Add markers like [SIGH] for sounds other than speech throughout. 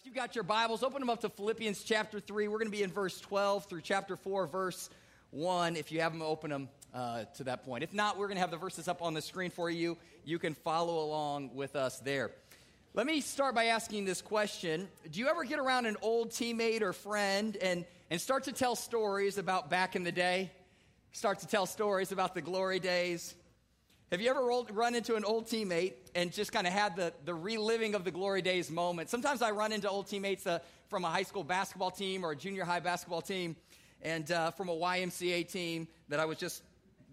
If you've got your Bibles, open them up to Philippians chapter 3. We're going to be in verse 12 through chapter 4, verse 1. If you have them, open them uh, to that point. If not, we're going to have the verses up on the screen for you. You can follow along with us there. Let me start by asking this question Do you ever get around an old teammate or friend and, and start to tell stories about back in the day? Start to tell stories about the glory days? Have you ever rolled, run into an old teammate and just kind of had the, the reliving of the glory days moment? Sometimes I run into old teammates uh, from a high school basketball team or a junior high basketball team and uh, from a YMCA team that I was just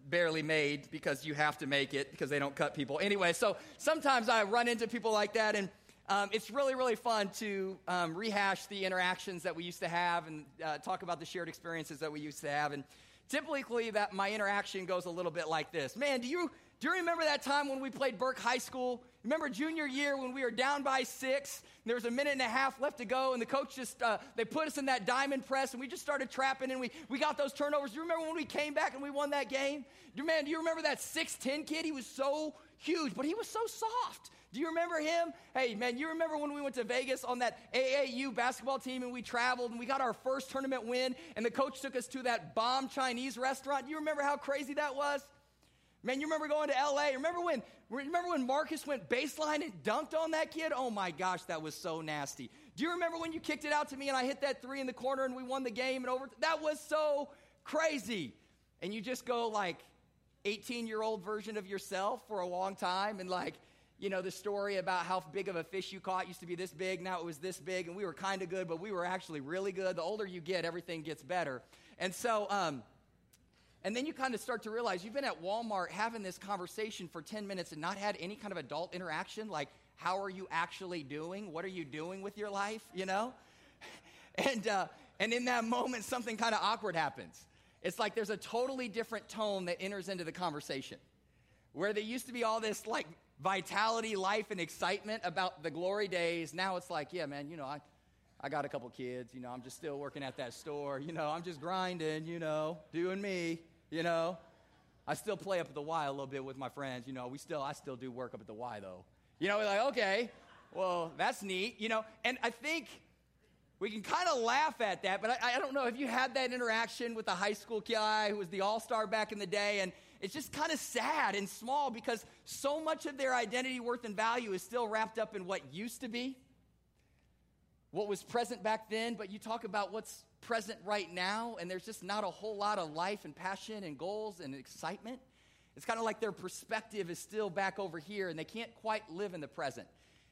barely made because you have to make it because they don't cut people. Anyway, so sometimes I run into people like that and um, it's really, really fun to um, rehash the interactions that we used to have and uh, talk about the shared experiences that we used to have. And typically, that my interaction goes a little bit like this: Man, do you do you remember that time when we played Burke High School? Remember junior year when we were down by six? there was a minute and a half left to go, and the coach just, uh, they put us in that diamond press, and we just started trapping, and we, we got those turnovers. Do you remember when we came back and we won that game? Do, man, do you remember that 6'10 kid? He was so huge, but he was so soft. Do you remember him? Hey, man, you remember when we went to Vegas on that AAU basketball team and we traveled and we got our first tournament win and the coach took us to that bomb Chinese restaurant? Do you remember how crazy that was? Man, you remember going to LA? Remember when, remember when Marcus went baseline and dunked on that kid? Oh my gosh, that was so nasty. Do you remember when you kicked it out to me and I hit that three in the corner and we won the game and over? That was so crazy. And you just go like 18 year old version of yourself for a long time and like, you know, the story about how big of a fish you caught used to be this big, now it was this big, and we were kind of good, but we were actually really good. The older you get, everything gets better. And so, um, and then you kind of start to realize you've been at Walmart having this conversation for 10 minutes and not had any kind of adult interaction, like, how are you actually doing? What are you doing with your life? You know? [LAUGHS] And, uh, and in that moment, something kind of awkward happens. It's like there's a totally different tone that enters into the conversation. Where there used to be all this like vitality, life, and excitement about the glory days, now it's like, yeah, man, you know, I, I got a couple kids, you know, I'm just still working at that store, you know, I'm just grinding, you know, doing me you know? I still play up at the Y a little bit with my friends, you know. We still, I still do work up at the Y though. You know, we're like, okay, well, that's neat, you know. And I think we can kind of laugh at that, but I, I, don't know if you had that interaction with a high school guy who was the all star back in the day, and it's just kind of sad and small because so much of their identity, worth, and value is still wrapped up in what used to be, what was present back then, but you talk about what's present right now, and there's just not a whole lot of life and passion and goals and excitement. It's kind of like their perspective is still back over here, and they can't quite live in the present.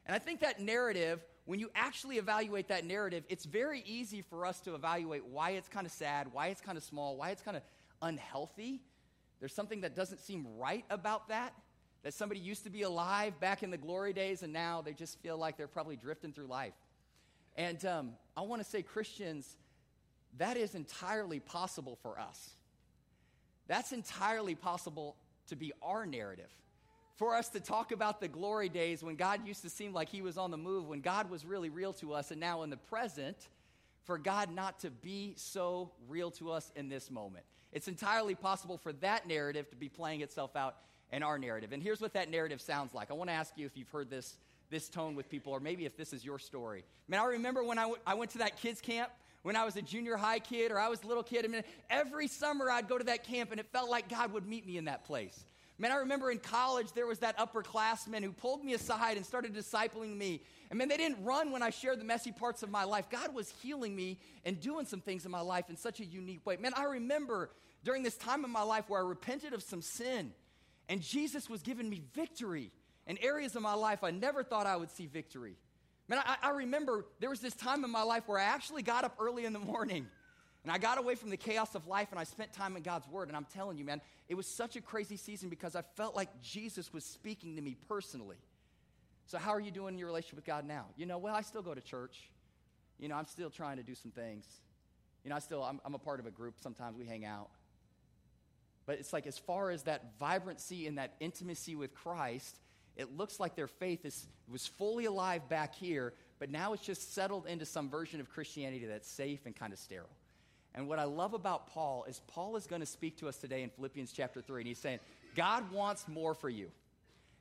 And I think that narrative, when you actually evaluate that narrative, it's very easy for us to evaluate why it's kind of sad, why it's kind of small, why it's kind of unhealthy. There's something that doesn't seem right about that. That somebody used to be alive back in the glory days, and now they just feel like they're probably drifting through life. And um, I want to say, Christians, that is entirely possible for us. That's entirely possible to be our narrative. For us to talk about the glory days when God used to seem like he was on the move, when God was really real to us, and now in the present, for God not to be so real to us in this moment. It's entirely possible for that narrative to be playing itself out in our narrative. And here's what that narrative sounds like. I want to ask you if you've heard this, this tone with people, or maybe if this is your story. Man, I remember when I, w- I went to that kids' camp when I was a junior high kid or I was a little kid. I mean, every summer I'd go to that camp and it felt like God would meet me in that place. Man, I remember in college there was that upperclassman who pulled me aside and started discipling me. And man, they didn't run when I shared the messy parts of my life. God was healing me and doing some things in my life in such a unique way. Man, I remember during this time in my life where I repented of some sin and Jesus was giving me victory in areas of my life I never thought I would see victory. Man, I, I remember there was this time in my life where I actually got up early in the morning and I got away from the chaos of life and I spent time in God's Word. And I'm telling you, man, it was such a crazy season because I felt like Jesus was speaking to me personally. So, how are you doing in your relationship with God now? You know, well, I still go to church. You know, I'm still trying to do some things. You know, I still, I'm, I'm a part of a group. Sometimes we hang out. But it's like, as far as that vibrancy and that intimacy with Christ, it looks like their faith is, was fully alive back here, but now it's just settled into some version of Christianity that's safe and kind of sterile. And what I love about Paul is Paul is going to speak to us today in Philippians chapter 3, and he's saying, God wants more for you.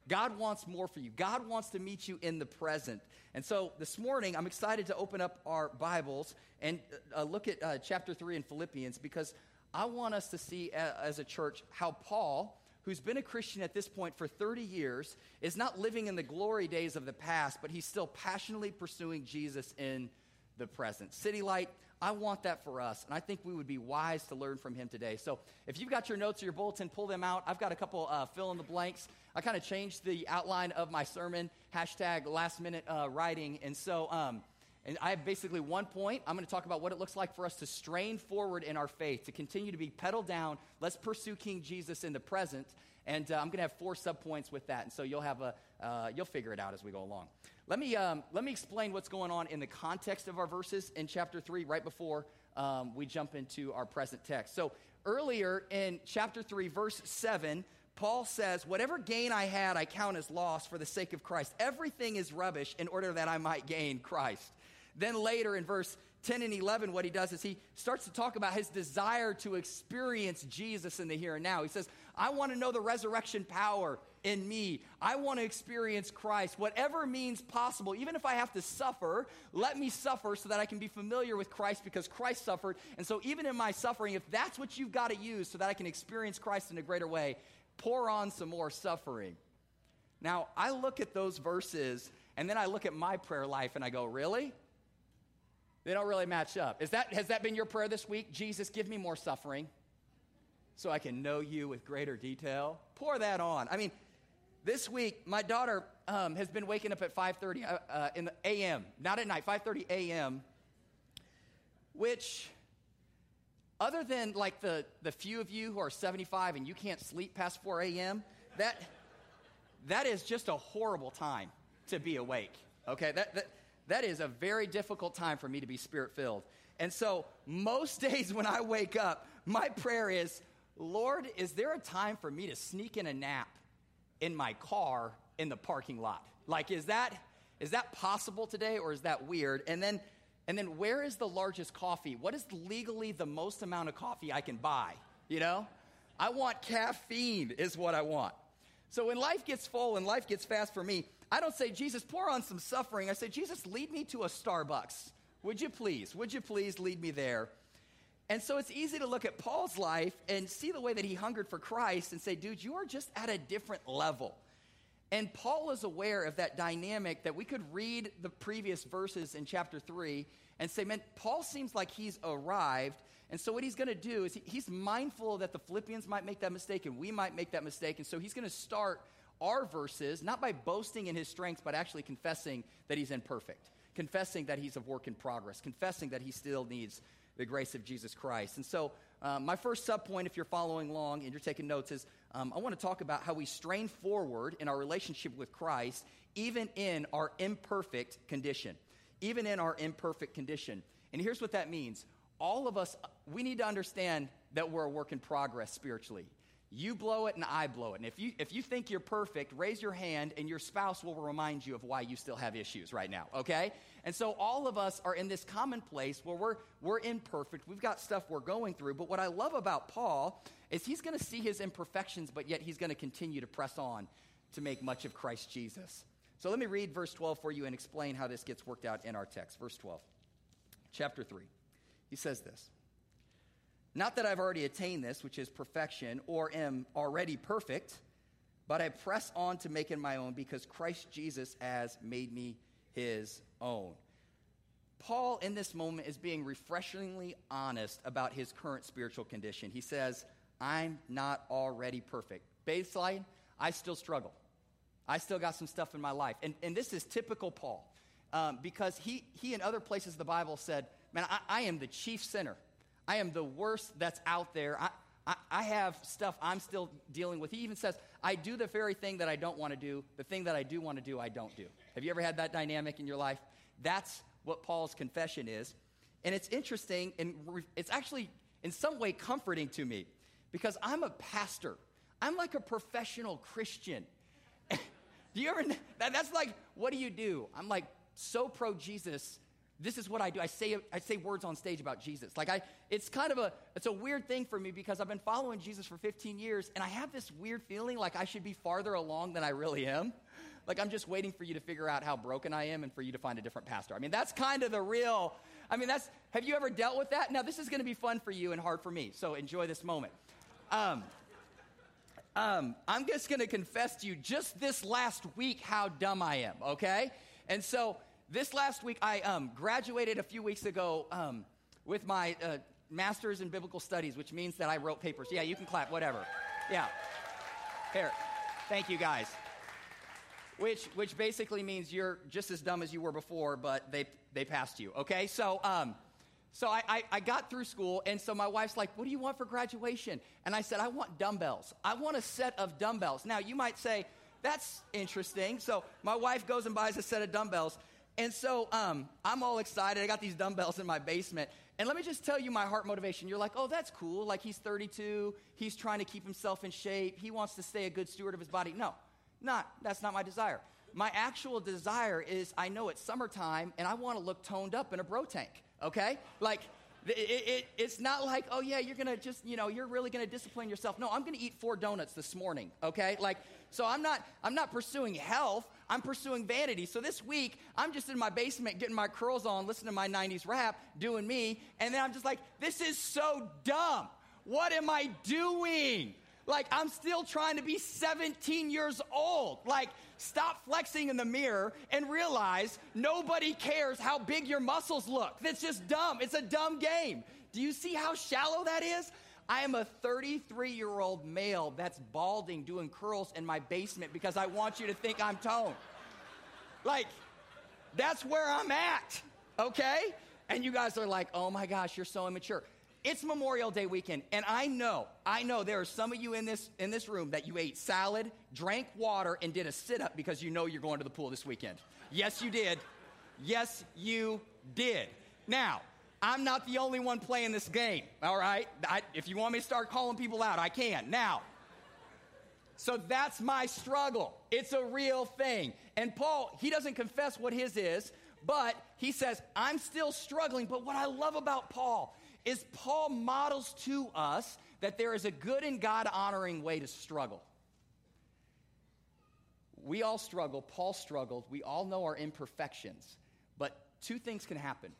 God wants more for you. God wants to meet you in the present. And so this morning, I'm excited to open up our Bibles and uh, look at uh, chapter 3 in Philippians because I want us to see uh, as a church how Paul, who's been a Christian at this point for 30 years, is not living in the glory days of the past, but he's still passionately pursuing Jesus in the present. City Light, I want that for us, and I think we would be wise to learn from him today. So if you've got your notes or your bulletin, pull them out. I've got a couple uh, fill in the blanks. I kind of changed the outline of my sermon, hashtag last minute uh, writing. And so, um, and I have basically one point. I'm going to talk about what it looks like for us to strain forward in our faith, to continue to be pedal down. Let's pursue King Jesus in the present. And uh, I'm going to have four subpoints with that. And so you'll have a, uh, you'll figure it out as we go along. Let me, um, let me explain what's going on in the context of our verses in chapter 3 right before um, we jump into our present text. So earlier in chapter 3, verse 7, Paul says, Whatever gain I had, I count as loss for the sake of Christ. Everything is rubbish in order that I might gain Christ. Then later in verse 10 and 11, what he does is he starts to talk about his desire to experience Jesus in the here and now. He says, I want to know the resurrection power in me. I want to experience Christ. Whatever means possible, even if I have to suffer, let me suffer so that I can be familiar with Christ because Christ suffered. And so, even in my suffering, if that's what you've got to use so that I can experience Christ in a greater way, pour on some more suffering. Now, I look at those verses and then I look at my prayer life and I go, really? They don't really match up. Is that, has that been your prayer this week? Jesus, give me more suffering so I can know you with greater detail. Pour that on. I mean, this week, my daughter um, has been waking up at 5.30 uh, uh, in the a.m., not at night, 5.30 a.m., which other than like the, the few of you who are 75 and you can't sleep past 4 a.m., that, that is just a horrible time to be awake. Okay, that, that, that is a very difficult time for me to be spirit filled. And so, most [LAUGHS] days when I wake up, my prayer is, Lord, is there a time for me to sneak in a nap in my car in the parking lot? Like, is that, is that possible today or is that weird? And then and then where is the largest coffee? What is legally the most amount of coffee I can buy? You know? I want caffeine, is what I want. So when life gets full and life gets fast for me, I don't say, Jesus, pour on some suffering. I say, Jesus, lead me to a Starbucks. Would you please? Would you please lead me there? And so it's easy to look at Paul's life and see the way that he hungered for Christ and say, dude, you are just at a different level. And Paul is aware of that dynamic that we could read the previous verses in chapter 3 and say, man, Paul seems like he's arrived. And so what he's going to do is he, he's mindful that the Philippians might make that mistake and we might make that mistake. And so he's going to start our verses not by boasting in his strengths, but actually confessing that he's imperfect, confessing that he's a work in progress, confessing that he still needs the grace of Jesus Christ. And so um, my first subpoint, if you're following along and you're taking notes, is um, I want to talk about how we strain forward in our relationship with Christ, even in our imperfect condition. Even in our imperfect condition. And here's what that means all of us, we need to understand that we're a work in progress spiritually. You blow it and I blow it. And if you, if you think you're perfect, raise your hand and your spouse will remind you of why you still have issues right now, okay? And so all of us are in this common place where we're, we're imperfect. We've got stuff we're going through. But what I love about Paul is he's going to see his imperfections, but yet he's going to continue to press on to make much of Christ Jesus. So let me read verse 12 for you and explain how this gets worked out in our text. Verse 12, chapter 3. He says this. Not that I've already attained this, which is perfection, or am already perfect, but I press on to make it my own because Christ Jesus has made me his own. Paul, in this moment, is being refreshingly honest about his current spiritual condition. He says, I'm not already perfect. Baseline, I still struggle. I still got some stuff in my life. And, and this is typical Paul um, because he, he, in other places, of the Bible said, Man, I, I am the chief sinner. I am the worst that's out there. I, I, I, have stuff I'm still dealing with. He even says, I do the very thing that I don't want to do. The thing that I do want to do, I don't do. Have you ever had that dynamic in your life? That's what Paul's confession is. And it's interesting, and it's actually in some way comforting to me because I'm a pastor. I'm like a professional Christian. [LAUGHS] do you ever, that, that's like, what do you do? I'm like so pro Jesus this is what I do. I say, I say words on stage about Jesus. Like I, it's kind of a, it's a weird thing for me because I've been following Jesus for 15 years and I have this weird feeling like I should be farther along than I really am. Like I'm just waiting for you to figure out how broken I am and for you to find a different pastor. I mean, that's kind of the real, I mean, that's, have you ever dealt with that? Now, this is going to be fun for you and hard for me. So enjoy this moment. Um, um, I'm just going to confess to you just this last week how dumb I am, okay? And so this last week, I um, graduated a few weeks ago um, with my uh, master's in biblical studies, which means that I wrote papers. Yeah, you can clap, whatever. Yeah. Here. Thank you, guys. Which, which basically means you're just as dumb as you were before, but they, they passed you, okay? So, um, so I, I, I, got through school, and so my wife's like, What do you want for graduation? And I said, I want dumbbells. I want a set of dumbbells. Now, you might say, That's interesting. So my wife goes and buys a set of dumbbells. And so um, I'm all excited. I got these dumbbells in my basement. And let me just tell you my heart motivation. You're like, oh, that's cool. Like he's 32. He's trying to keep himself in shape. He wants to stay a good steward of his body. No, not. That's not my desire. My actual desire is I know it's summertime and I want to look toned up in a bro tank. Okay? Like, it, it, it's not like, oh, yeah, you're going to just, you know, you're really going to discipline yourself. No, I'm going to eat four donuts this morning, okay? Like, so I'm not, I'm not pursuing health. I'm pursuing vanity. So this week, I'm just in my basement getting my curls on, listening to my 90s rap, doing me. And then I'm just like, this is so dumb. What am I doing? Like, I'm still trying to be 17 years old. Like, stop flexing in the mirror and realize nobody cares how big your muscles look. That's just dumb. It's a dumb game. Do you see how shallow that is? I am a 33 year old male that's balding doing curls in my basement because I want you to think I'm toned. Like, that's where I'm at, okay? And you guys are like, oh my gosh, you're so immature. It's Memorial Day weekend, and I know, I know there are some of you in this in this room that you ate salad, drank water, and did a sit-up because you know you're going to the pool this weekend. Yes, you did. Yes, you did. Now, I'm not the only one playing this game, all right? I, if you want me to start calling people out, I can. Now, so that's my struggle. It's a real thing. And Paul, he doesn't confess what his is, but he says, I'm still struggling. But what I love about Paul is Paul models to us that there is a good and God honoring way to struggle. We all struggle. Paul struggled. We all know our imperfections. But two things can happen.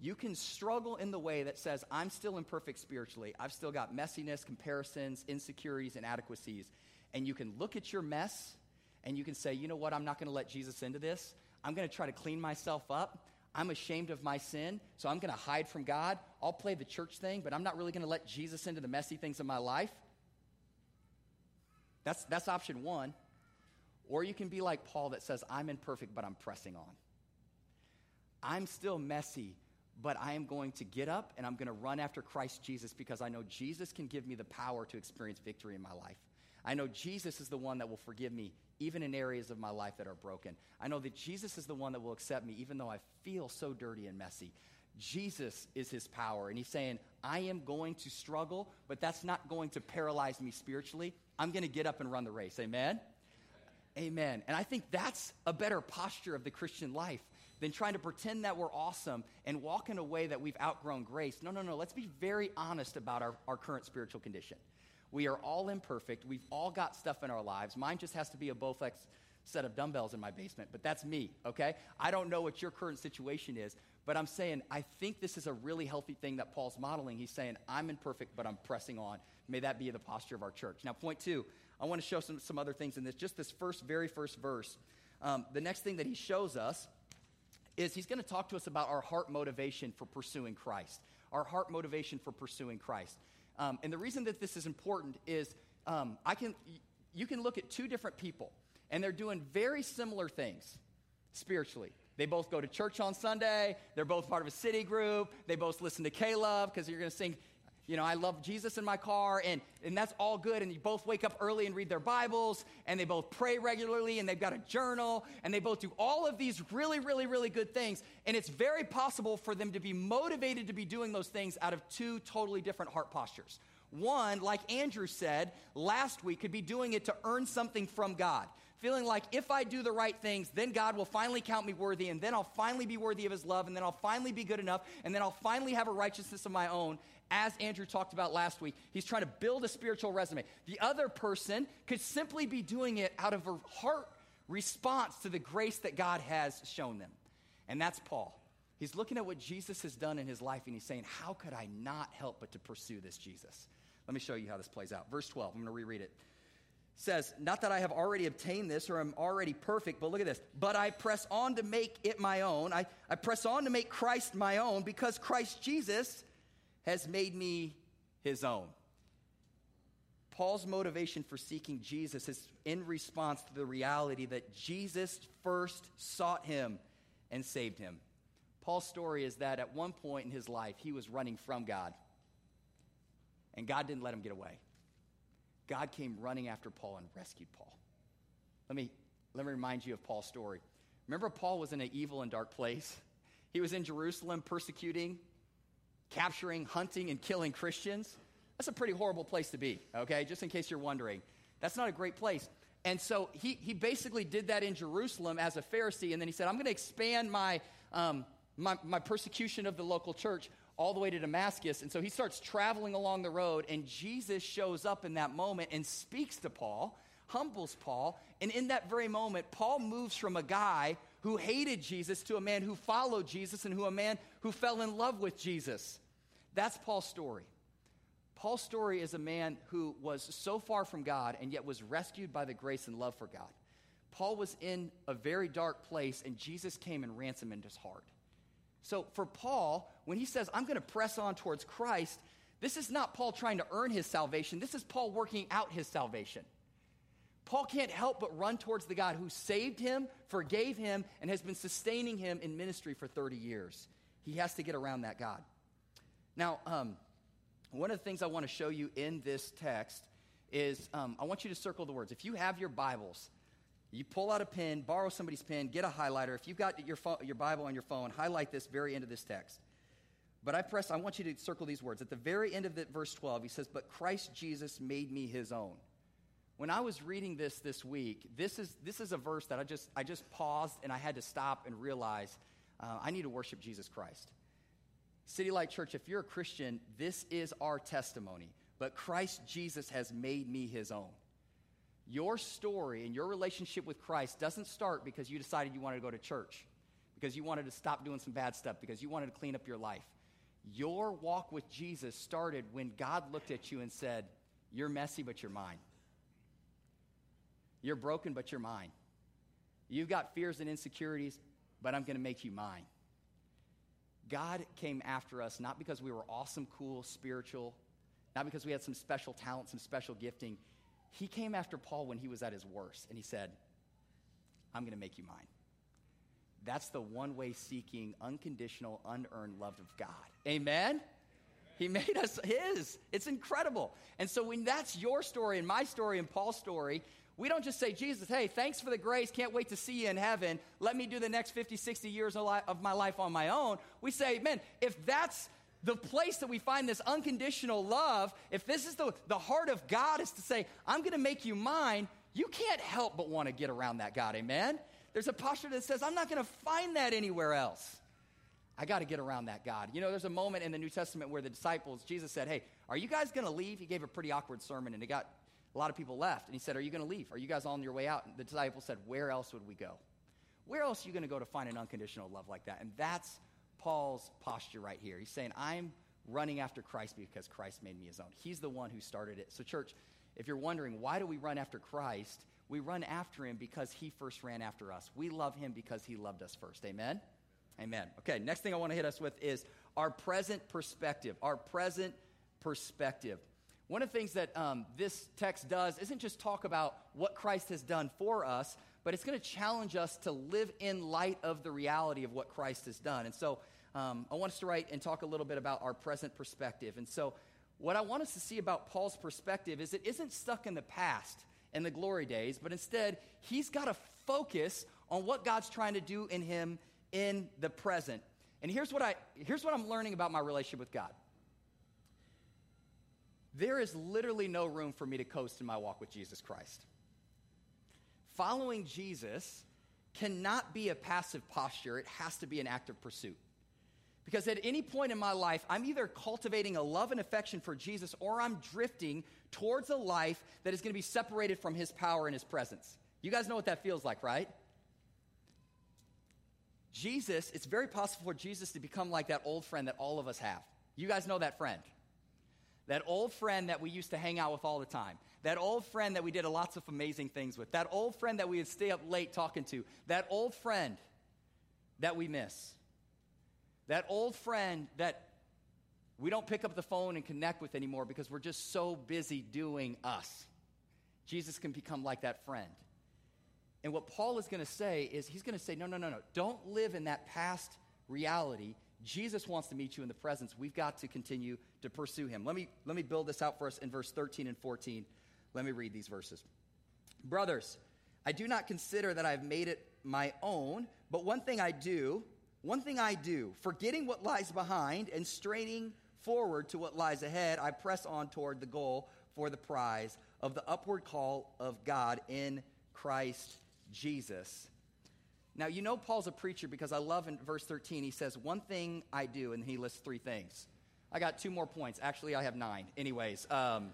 You can struggle in the way that says, I'm still imperfect spiritually. I've still got messiness, comparisons, insecurities, inadequacies. And you can look at your mess and you can say, you know what? I'm not going to let Jesus into this. I'm going to try to clean myself up. I'm ashamed of my sin, so I'm going to hide from God. I'll play the church thing, but I'm not really going to let Jesus into the messy things of my life. That's, that's option one. Or you can be like Paul that says, I'm imperfect, but I'm pressing on. I'm still messy, but I am going to get up and I'm going to run after Christ Jesus because I know Jesus can give me the power to experience victory in my life. I know Jesus is the one that will forgive me even in areas of my life that are broken. I know that Jesus is the one that will accept me, even though I feel so dirty and messy. Jesus is his power. And he's saying, I am going to struggle, but that's not going to paralyze me spiritually. I'm going to get up and run the race. Amen? Amen. And I think that's a better posture of the Christian life than trying to pretend that we're awesome and walk in a way that we've outgrown grace. No, no, no. Let's be very honest about our, our current spiritual condition. We are all imperfect. We've all got stuff in our lives. Mine just has to be a Bowflex set of dumbbells in my basement, but that's me, okay? I don't know what your current situation is, but I'm saying I think this is a really healthy thing that Paul's modeling. He's saying, I'm imperfect, but I'm pressing on. May that be the posture of our church. Now, point two, I want to show some, some other things in this. Just this first, very first verse. Um, the next thing that he shows us is he's going to talk to us about our heart motivation for pursuing Christ. Our heart motivation for pursuing Christ. Um, and the reason that this is important is um, I can, you can look at two different people, and they're doing very similar things spiritually. They both go to church on Sunday. They're both part of a city group. They both listen to K-Love because you're going to sing you know, I love Jesus in my car, and, and that's all good. And you both wake up early and read their Bibles, and they both pray regularly, and they've got a journal, and they both do all of these really, really, really good things. And it's very possible for them to be motivated to be doing those things out of two totally different heart postures. One, like Andrew said last week, could be doing it to earn something from God, feeling like if I do the right things, then God will finally count me worthy, and then I'll finally be worthy of his love, and then I'll finally be good enough, and then I'll finally have a righteousness of my own. As Andrew talked about last week, he's trying to build a spiritual resume. The other person could simply be doing it out of a heart response to the grace that God has shown them. And that's Paul. He's looking at what Jesus has done in his life and he's saying, How could I not help but to pursue this Jesus? Let me show you how this plays out. Verse 12, I'm going to reread it. Says, Not that I have already obtained this or am already perfect, but look at this. But I press on to make it my own. I, I press on to make Christ my own because Christ Jesus has made me his own. Paul's motivation for seeking Jesus is in response to the reality that Jesus first sought him and saved him. Paul's story is that at one point in his life, he was running from God, and God didn't let him get away. God came running after Paul and rescued Paul. Let me, let me remind you of Paul's story. Remember, Paul was in an evil and dark place? He was in Jerusalem persecuting, capturing, hunting, and killing Christians. That's a pretty horrible place to be, okay? Just in case you're wondering. That's not a great place. And so he, he basically did that in Jerusalem as a Pharisee, and then he said, I'm going to expand my, um, my, my persecution of the local church all the way to Damascus. And so he starts traveling along the road, and Jesus shows up in that moment and speaks to Paul, humbles Paul. And in that very moment, Paul moves from a guy who hated Jesus to a man who followed Jesus and who a man who fell in love with Jesus. That's Paul's story. Paul's story is a man who was so far from God and yet was rescued by the grace and love for God. Paul was in a very dark place, and Jesus came and ransomed his heart. So for Paul, when he says, I'm going to press on towards Christ, this is not Paul trying to earn his salvation. This is Paul working out his salvation. Paul can't help but run towards the God who saved him, forgave him, and has been sustaining him in ministry for 30 years. He has to get around that God. Now, um, one of the things I want to show you in this text is um, I want you to circle the words. If you have your Bibles, you pull out a pen, borrow somebody's pen, get a highlighter. If you've got your, phone, your Bible on your phone, highlight this very end of this text. But I press, I want you to circle these words. At the very end of the, verse 12, he says, But Christ Jesus made me his own. When I was reading this this week, this is, this is a verse that I just, I just paused and I had to stop and realize uh, I need to worship Jesus Christ. City Light Church, if you're a Christian, this is our testimony. But Christ Jesus has made me his own. Your story and your relationship with Christ doesn't start because you decided you wanted to go to church, because you wanted to stop doing some bad stuff, because you wanted to clean up your life. Your walk with Jesus started when God looked at you and said, You're messy, but you're mine. You're broken, but you're mine. You've got fears and insecurities, but I'm going to make you mine. God came after us not because we were awesome, cool, spiritual, not because we had some special talent, some special gifting. He came after Paul when he was at his worst, and he said, I'm going to make you mine. That's the one way seeking, unconditional, unearned love of God. Amen? He made us his. It's incredible. And so when that's your story and my story and Paul's story, we don't just say, Jesus, hey, thanks for the grace. Can't wait to see you in heaven. Let me do the next 50, 60 years of my life on my own. We say, man, if that's the place that we find this unconditional love, if this is the, the heart of God, is to say, I'm going to make you mine, you can't help but want to get around that God. Amen? There's a posture that says, I'm not going to find that anywhere else. I got to get around that God. You know, there's a moment in the New Testament where the disciples, Jesus said, Hey, are you guys going to leave? He gave a pretty awkward sermon and it got a lot of people left. And he said, Are you going to leave? Are you guys on your way out? And the disciples said, Where else would we go? Where else are you going to go to find an unconditional love like that? And that's Paul's posture right here. He's saying, I'm running after Christ because Christ made me his own. He's the one who started it. So, church, if you're wondering, why do we run after Christ? We run after him because he first ran after us. We love him because he loved us first. Amen? Amen. Okay, next thing I want to hit us with is our present perspective. Our present perspective. One of the things that um, this text does isn't just talk about what Christ has done for us, but it's going to challenge us to live in light of the reality of what Christ has done. And so um, I want us to write and talk a little bit about our present perspective. And so, what I want us to see about Paul's perspective is it isn't stuck in the past and the glory days, but instead, he's got to focus on what God's trying to do in him in the present. And here's what, I, here's what I'm learning about my relationship with God. There is literally no room for me to coast in my walk with Jesus Christ. following Jesus cannot be a passive posture, it has to be an active pursuit. Because at any point in my life, I'm either cultivating a love and affection for Jesus or I'm drifting towards a life that is going to be separated from his power and his presence. You guys know what that feels like, right? Jesus, it's very possible for Jesus to become like that old friend that all of us have. You guys know that friend. That old friend that we used to hang out with all the time. That old friend that we did lots of amazing things with. That old friend that we would stay up late talking to. That old friend that we miss. That old friend that we don't pick up the phone and connect with anymore because we're just so busy doing us. Jesus can become like that friend. And what Paul is going to say is he's going to say, no, no, no, no. Don't live in that past reality. Jesus wants to meet you in the presence. We've got to continue to pursue him. Let me, let me build this out for us in verse 13 and 14. Let me read these verses. Brothers, I do not consider that I've made it my own, but one thing I do, one thing I do, forgetting what lies behind and straining forward to what lies ahead, I press on toward the goal for the prize of the upward call of God in Christ Jesus. Now, you know Paul's a preacher because I love in verse 13, he says, One thing I do, and he lists three things. I got two more points. Actually, I have nine. Anyways, um,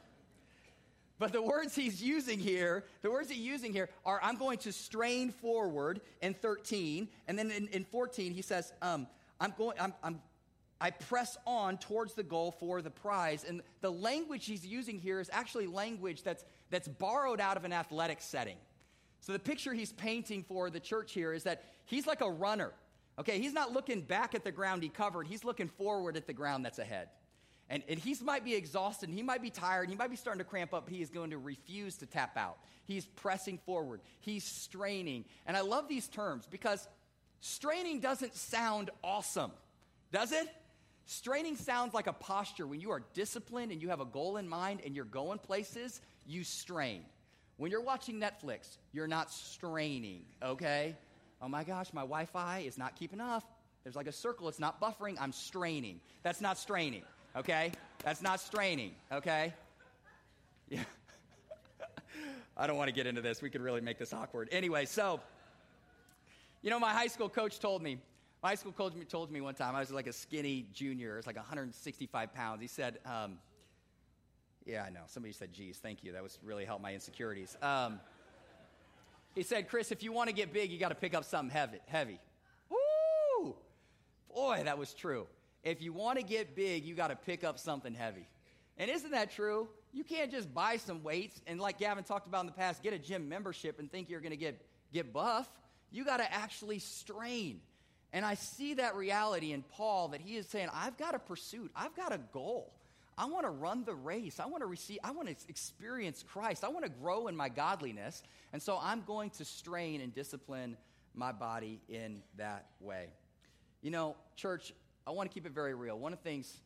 but the words he's using here, the words he's using here are I'm going to strain forward in 13. And then in, in 14, he says, um, I'm going, I'm, I'm, I press on towards the goal for the prize. And the language he's using here is actually language that's, that's borrowed out of an athletic setting. So the picture he's painting for the church here is that he's like a runner. Okay, he's not looking back at the ground he covered, he's looking forward at the ground that's ahead. And, and he might be exhausted, he might be tired, he might be starting to cramp up. He is going to refuse to tap out. He's pressing forward, he's straining. And I love these terms because straining doesn't sound awesome, does it? Straining sounds like a posture. When you are disciplined and you have a goal in mind and you're going places, you strain. When you're watching Netflix, you're not straining, okay? Oh my gosh, my Wi Fi is not keeping up. There's like a circle, it's not buffering. I'm straining. That's not straining okay? That's not straining, okay? Yeah. [LAUGHS] I don't want to get into this. We could really make this awkward. Anyway, so, you know, my high school coach told me, my high school coach told me one time, I was like a skinny junior, it's like 165 pounds. He said, um, yeah, I know. Somebody said, geez, thank you. That was really helped my insecurities. Um, he said, Chris, if you want to get big, you got to pick up something heavy. Woo! Boy, that was true if you want to get big, you got to pick up something heavy. And isn't that true? You can't just buy some weights and, like Gavin talked about in the past, get a gym membership and think you're going to get, get buff. You got to actually strain. And I see that reality in Paul that he is saying, I've got a pursuit, I've got a goal. I want to run the race. I want to receive, I want to experience Christ. I want to grow in my godliness. And so I'm going to strain and discipline my body in that way. You know, church, I want to keep it very real. One of the things,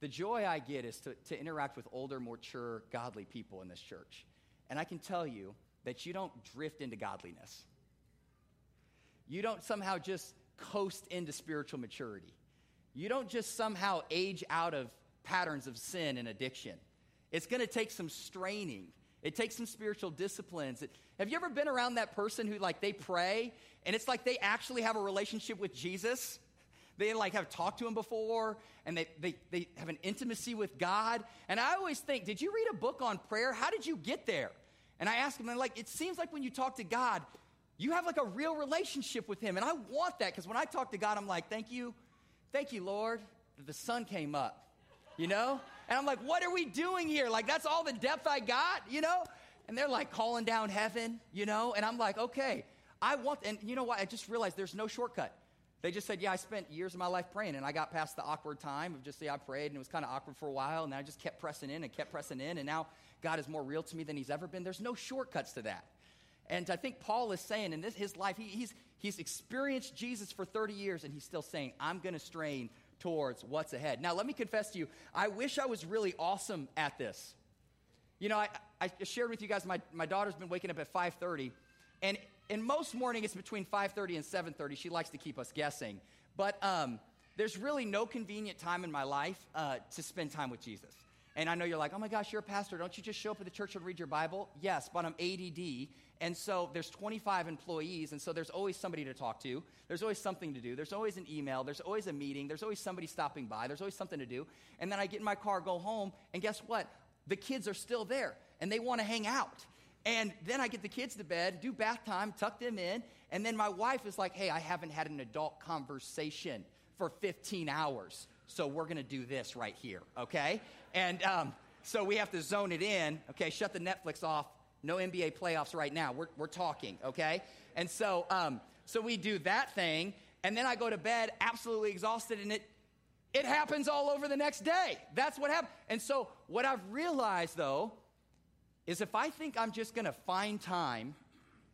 the joy I get is to, to interact with older, more mature, godly people in this church. And I can tell you that you don't drift into godliness. You don't somehow just coast into spiritual maturity. You don't just somehow age out of patterns of sin and addiction. It's going to take some straining. It takes some spiritual disciplines. Have you ever been around that person who, like, they pray and it's like they actually have a relationship with Jesus? They like have talked to him before and they, they, they have an intimacy with God. And I always think, did you read a book on prayer? How did you get there? And I ask them, and like, it seems like when you talk to God, you have like a real relationship with him. And I want that because when I talk to God, I'm like, thank you, thank you, Lord, that the sun came up, you know? And I'm like, what are we doing here? Like, that's all the depth I got, you know? And they're like calling down heaven, you know? And I'm like, okay, I want, and you know what? I just realized there's no shortcut. They just said, Yeah, I spent years of my life praying, and I got past the awkward time of just, yeah, I prayed, and it was kind of awkward for a while, and I just kept pressing in and kept pressing in, and now God is more real to me than he's ever been. There's no shortcuts to that. And I think Paul is saying in this, his life, he, he's, he's experienced Jesus for 30 years, and he's still saying, I'm going to strain towards what's ahead. Now, let me confess to you, I wish I was really awesome at this. You know, I, I shared with you guys, my, my daughter's been waking up at 5.30, and and most morning it's between 5.30 and 7.30 she likes to keep us guessing but um, there's really no convenient time in my life uh, to spend time with jesus And I know you're like, oh my gosh, you're a pastor. Don't you just show up at the church and read your Bible? Yes, but I'm ADD. And so there's 25 employees, and so there's always somebody to talk to. There's always something to do. There's always an email. There's always a meeting. There's always somebody stopping by. There's always something to do. And then I get in my car, go home, and guess what? The kids are still there, and they want to hang out. And then I get the kids to bed, do bath time, tuck them in, and then my wife is like, hey, I haven't had an adult conversation for 15 hours, so we're gonna do this right here, okay? And um, so we have to zone it in, okay? Shut the Netflix off. No NBA playoffs right now. We're, we're talking, okay? And so, um, so we do that thing, and then I go to bed absolutely exhausted, and it, it happens all over the next day. That's what happened. And so, what I've realized though is if I think I'm just to find time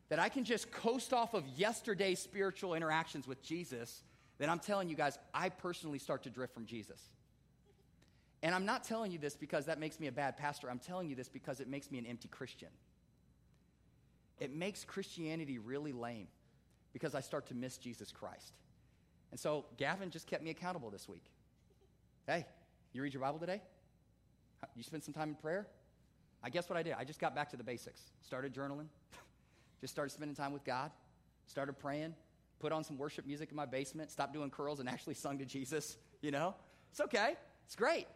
that I can just coast off of yesterday's spiritual interactions with Jesus, then I'm telling you guys, I personally start to drift from Jesus. And I'm not telling you this because that makes me a bad pastor. I'm telling you this because it makes me an empty Christian. It makes Christianity really lame because I start to miss Jesus Christ. And so Gavin just kept me accountable this week. Hey, you read your Bible today? You spend some time in prayer? I guess what I did? I just got back to the basics. Started journaling, [LAUGHS] just started spending time with God, started praying, put on some worship music in my basement, stopped doing curls, and actually sung to Jesus. You know? It's okay, it's great.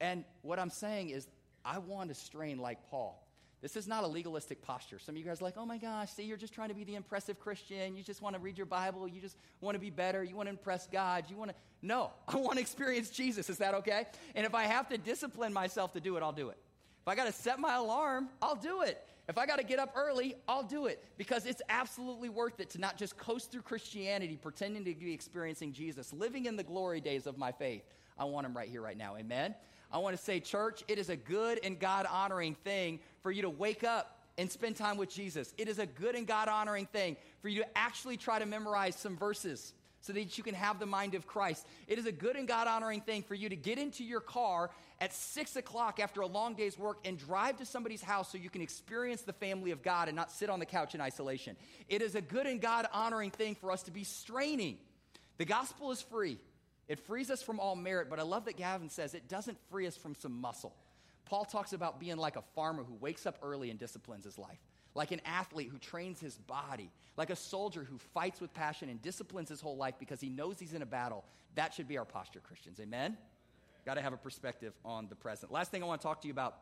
And what I'm saying is, I want to strain like Paul. This is not a legalistic posture. Some of you guys are like, oh my gosh, see, you're just trying to be the impressive Christian. You just want to read your Bible. You just want to be better. You want to impress God. You want to. No, [LAUGHS] I want to experience Jesus. Is that okay? And if I have to discipline myself to do it, I'll do it. If I got to set my alarm, I'll do it. If I got to get up early, I'll do it because it's absolutely worth it to not just coast through Christianity pretending to be experiencing Jesus, living in the glory days of my faith. I want him right here, right now. Amen. I want to say, church, it is a good and God honoring thing for you to wake up and spend time with Jesus. It is a good and God honoring thing for you to actually try to memorize some verses so that you can have the mind of Christ. It is a good and God honoring thing for you to get into your car at six o'clock after a long day's work and drive to somebody's house so you can experience the family of God and not sit on the couch in isolation. It is a good and God honoring thing for us to be straining. The gospel is free, it frees us from all merit, but I love that Gavin says it doesn't free us from some muscle. Paul talks about being like a farmer who wakes up early and disciplines his life like an athlete who trains his body, like a soldier who fights with passion and disciplines his whole life because he knows he's in a battle. That should be our posture, Christians. Amen? Got to have a perspective on the present. Last thing I want to talk to you about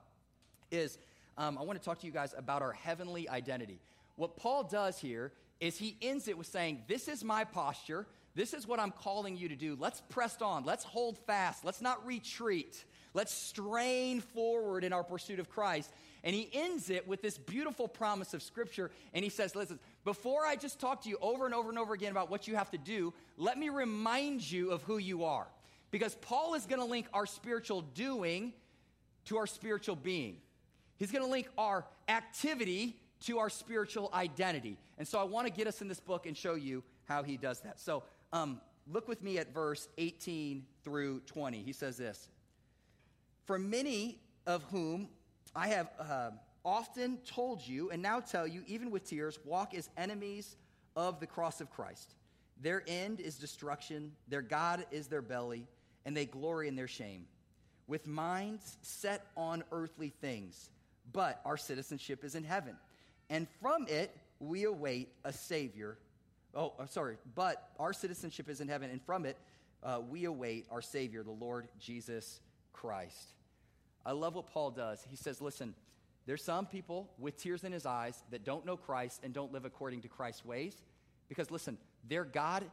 is um, I want to talk to you guys about our heavenly identity. What Paul does here is he ends it with saying, This is my posture. This is what I'm calling you to do. Let's press on. Let's hold fast. Let's not retreat. Let's strain forward in our pursuit of Christ. And he ends it with this beautiful promise of Scripture. And he says, Listen, before I just talk to you over and over and over again about what you have to do, let me remind you of who you are. Because Paul is going to link our spiritual doing to our spiritual being. He's going to link our activity to our spiritual identity. And so I want to get us in this book and show you how he does that. So um, look with me at verse 18 through 20. He says this For many of whom I have uh, often told you, and now tell you, even with tears, walk as enemies of the cross of Christ. Their end is destruction, their God is their belly, and they glory in their shame. With minds set on earthly things, but our citizenship is in heaven. And from it we await a Savior. Oh, uh, sorry, but our citizenship is in heaven, and from it uh, we await our Savior, the Lord Jesus Christ. I love what Paul does. He says, listen, there's some people with tears in his eyes that don't know Christ and don't live according to Christ's ways because, listen, their God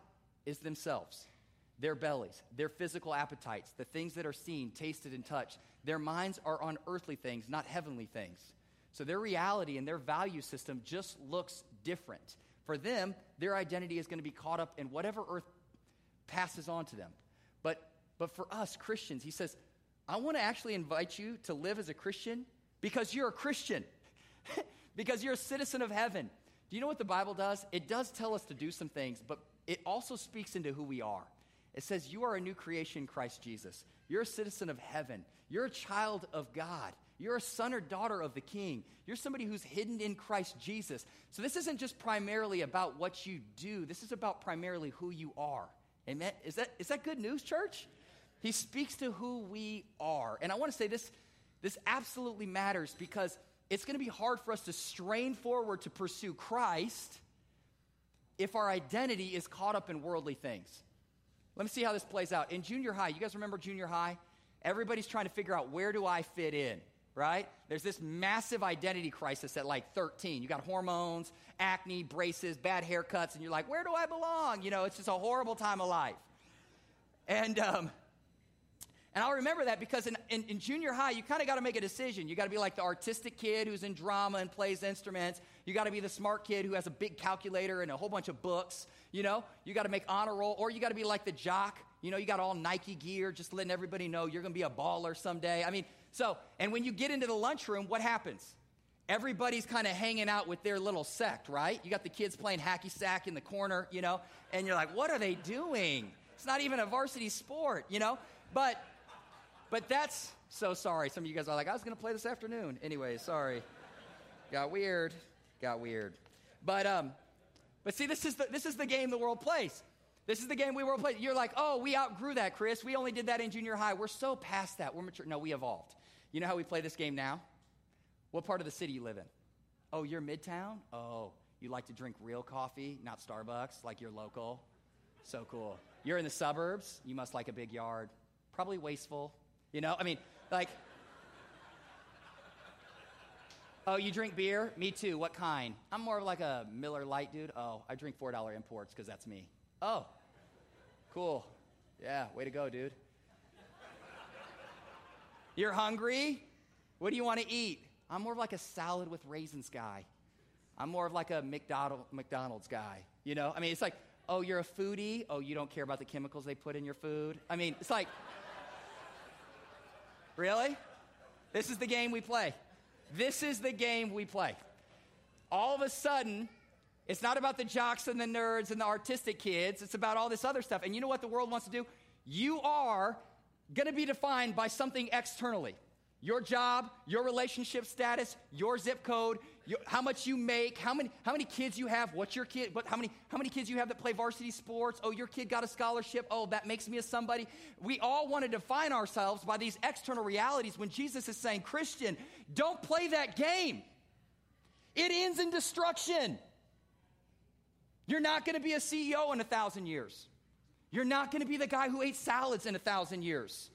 is themselves, their bellies, their physical appetites, the things that are seen, tasted, and touched. Their minds are on earthly things, not heavenly things. So their reality and their value system just looks different. For them, their identity is going to be caught up in whatever earth passes on to them. But, but for us Christians, he says, I want to actually invite you to live as a Christian because you're a Christian, [LAUGHS] because you're a citizen of heaven. Do you know what the Bible does? It does tell us to do some things, but it also speaks into who we are. It says, You are a new creation in Christ Jesus. You're a citizen of heaven. You're a child of God. You're a son or daughter of the king. You're somebody who's hidden in Christ Jesus. So this isn't just primarily about what you do, this is about primarily who you are. Amen? Is that, is that good news, church? He speaks to who we are. And I want to say this This absolutely matters because it's going to be hard for us to strain forward to pursue Christ if our identity is caught up in worldly things. Let me see how this plays out. In junior high, you guys remember junior high? Everybody's trying to figure out where do I fit in, right? There's this massive identity crisis at like 13. You got hormones, acne, braces, bad haircuts, and you're like, where do I belong? You know, it's just a horrible time of life. And um, and I'll remember that because in, in, in junior high, you kind of got to make a decision. You got to be like the artistic kid who's in drama and plays instruments. You got to be the smart kid who has a big calculator and a whole bunch of books. You know, you got to make honor roll, or you got to be like the jock. You know, you got all Nike gear, just letting everybody know you're going to be a baller someday. I mean, so, and when you get into the lunchroom, what happens? Everybody's kind of hanging out with their little sect, right? You got the kids playing hacky sack in the corner, you know, and you're like, what are they doing? It's not even a varsity sport, you know? But but that's so sorry. Some of you guys are like, I was going to play this afternoon. Anyway, sorry. Got weird. Got weird. But um, but see, this is the this is the game the world plays. This is the game we world play. You're like, oh, we outgrew that, Chris. We only did that in junior high. We're so past that. We're mature. No, we evolved. You know how we play this game now? What part of the city you live in? Oh, you're Midtown? Oh, you like to drink real coffee, not Starbucks, like you're local. So cool. You're in the suburbs. You must like a big yard. Probably wasteful. You know, I mean, like, oh, you drink beer? Me too. What kind? I'm more of like a Miller Lite dude. Oh, I drink $4 imports because that's me. Oh, cool. Yeah, way to go, dude. You're hungry? What do you want to eat? I'm more of like a salad with raisins guy. I'm more of like a McDonald's guy. You know, I mean, it's like, oh, you're a foodie. Oh, you don't care about the chemicals they put in your food. I mean, it's like, [LAUGHS] Really? This is the game we play. This is the game we play. All of a sudden, it's not about the jocks and the nerds and the artistic kids. It's about all this other stuff. And you know what the world wants to do? You are going to be defined by something externally your job, your relationship status, your zip code, your, how much you make, how many, how many kids you have, what's your kid, what, how, many, how many kids you have that play varsity sports. Oh, your kid got a scholarship. Oh, that makes me a somebody. We all want to define ourselves by these external realities when Jesus is saying, Christian, don't play that game. It ends in destruction. You're not going to be a CEO in a thousand years. You're not going to be the guy who ate salads in a thousand years.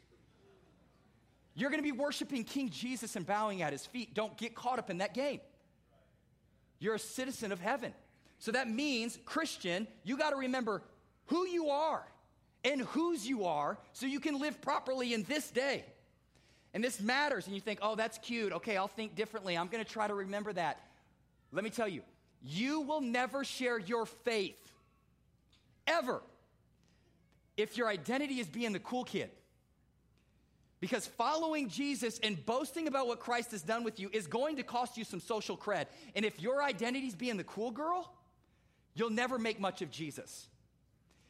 You're going to be worshiping King Jesus and bowing at his feet. Don't get caught up in that game. You're a citizen of heaven. So that means, Christian, you got to remember who you are and whose you are so you can live properly in this day. And this matters. And you think, oh, that's cute. Okay, I'll think differently. I'm going to try to remember that. Let me tell you, you will never share your faith ever if your identity is being the cool kid. Because following Jesus and boasting about what Christ has done with you is going to cost you some social cred. And if your identity is being the cool girl, you'll never make much of Jesus.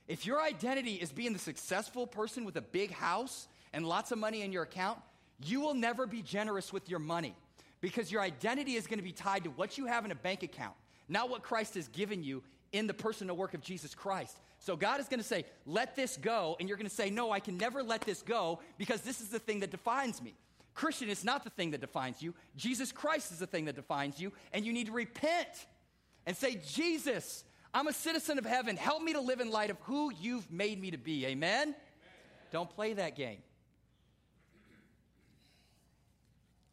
If your identity is being the successful person with a big house and lots of money in your account, you will never be generous with your money because your identity is going to be tied to what you have in a bank account, not what Christ has given you in the personal work of Jesus Christ. So God is going to say, let this go. And you're going to say, no, I can never let this go because this is the thing that defines me. Christian is not the thing that defines you. Jesus Christ is the thing that defines you. And you need to repent and say, Jesus, I'm a citizen of heaven. Help me to live in light of who you've made me to be. Amen? Amen. Don't play that game.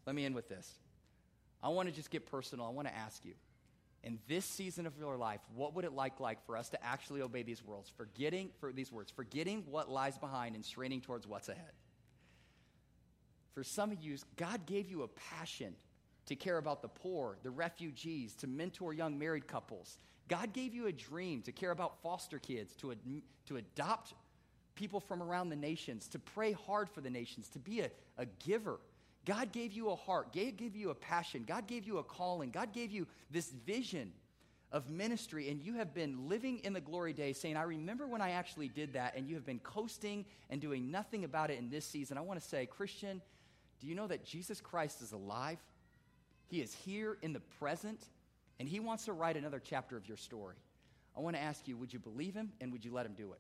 Let me end with this. I want to just get personal. I want to ask you in this season of your life, what would it like like for us to actually obey these words, forgetting for these words, forgetting what lies behind and straining towards what's ahead? For some of you, God gave you a passion to care about the poor, the refugees, to mentor young married couples. God gave you a dream to care about foster kids, to, ad- to adopt people from around the nations, to pray hard for the nations, to be a, a giver. God gave you a heart, God gave you a passion, God gave you a calling, God gave you this vision of ministry, and you have been living in the glory days saying, I remember when I actually did that, and you have been coasting and doing nothing about it in this season. I want to say, Christian, do you know that Jesus Christ is alive? He is here in the present, and He wants to write another chapter of your story. I want to ask you, would you believe Him and would you let Him do it?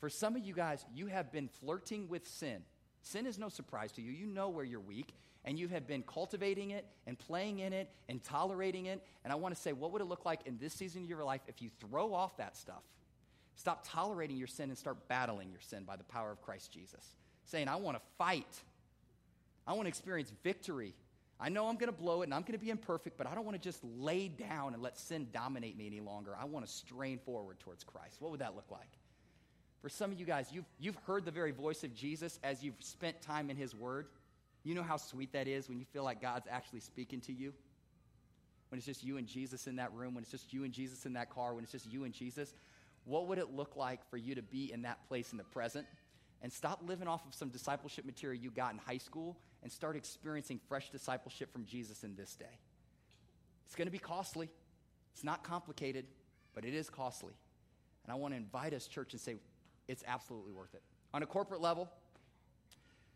For some of you guys, you have been flirting with sin Sin is no surprise to you. You know where you're weak. and you have been cultivating it and playing in it and tolerating it. And I want to say, what would it look like in this season of your life if you throw off that stuff? Stop tolerating your sin and start battling your sin by the power of Christ Jesus. Saying, I want to fight. I want to experience victory. I know I'm going to blow it and I'm going to be imperfect, but I don't want to just lay down and let sin dominate me any longer. I want to strain forward towards Christ. What would that look like? For some of you guys, you've, you've heard the very voice of Jesus as you've spent time in His Word. You know how sweet that is when you feel like God's actually speaking to you? When it's just you and Jesus in that room, when it's just you and Jesus in that car, when it's just you and Jesus. What would it look like for you to be in that place in the present and stop living off of some discipleship material you got in high school and start experiencing fresh discipleship from Jesus in this day? It's going to be costly. It's not complicated, but it is costly. And I want to invite us, church, and say it's absolutely worth it. On a corporate level,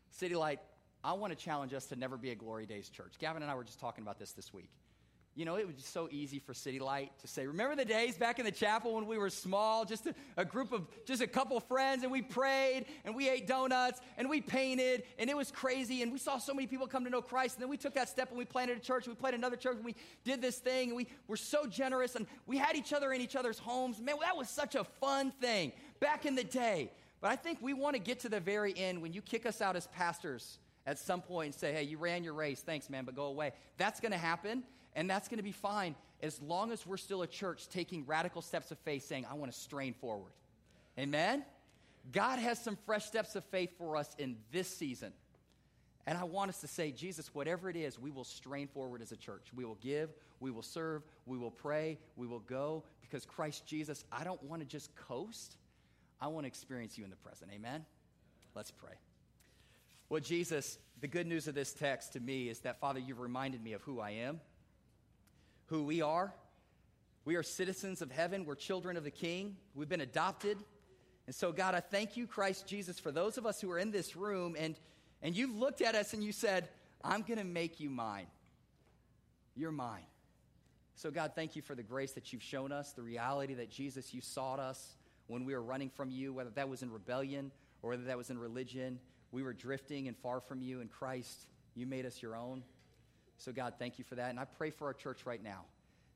City Light, I want to challenge us to never be a Glory Days church. Gavin and I were just talking about this this week. You know, it was so easy for City Light to say, remember the days back in the chapel when we were small, just a, a, group of, just a couple friends, and we prayed, and we ate donuts, and we painted, and it was crazy, and we saw so many people come to know Christ, and then we took that step and we planted a church, and we planted another church, and we did this thing, and we were so generous, and we had each other in each other's homes. Man, that was such a fun thing back in the day. But I think we want to get to the very end when you kick us out as pastors at some point and say, hey, you ran your race. Thanks, man, but go away. That's going to happen, and that's going to be fine as long as we're still a church taking radical steps of faith, saying, I want to strain forward. Amen? God has some fresh steps of faith for us in this season. And I want us to say, Jesus, whatever it is, we will strain forward as a church. We will give, we will serve, we will pray, we will go, because Christ Jesus, I don't want to just coast. I want to experience you in the present. Amen? Let's pray. Well, Jesus, the good news of this text to me is that, Father, you've reminded me of who I am, who we are. We are citizens of heaven, we're children of the King, we've been adopted. And so, God, I thank you, Christ Jesus, for those of us who are in this room and, and you've looked at us and you said, I'm going to make you mine. You're mine. So, God, thank you for the grace that you've shown us, the reality that, Jesus, you sought us when we were running from you, whether that was in rebellion or whether that was in religion. We were drifting and far from you in Christ. You made us your own. So, God, thank you for that. And I pray for our church right now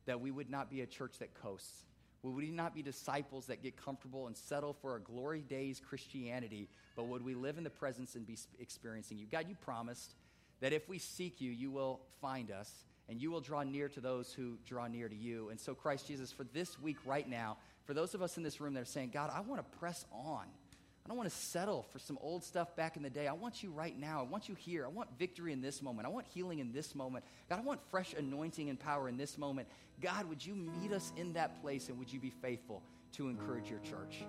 that we would not be a church that coasts. We would not be disciples that get comfortable and settle for a glory days Christianity, but would we live in the presence and be experiencing you? God, you promised that if we seek you, you will find us and you will draw near to those who draw near to you. And so, Christ Jesus, for this week right now, for those of us in this room that are saying, God, I want to press on. I don't want to settle for some old stuff back in the day. I want you right now. I want you here. I want victory in this moment. I want healing in this moment. God, I want fresh anointing and power in this moment. God, would you meet us in that place and would you be faithful to encourage your church?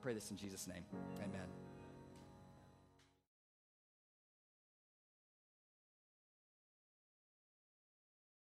pray this in Jesus' name. Amen.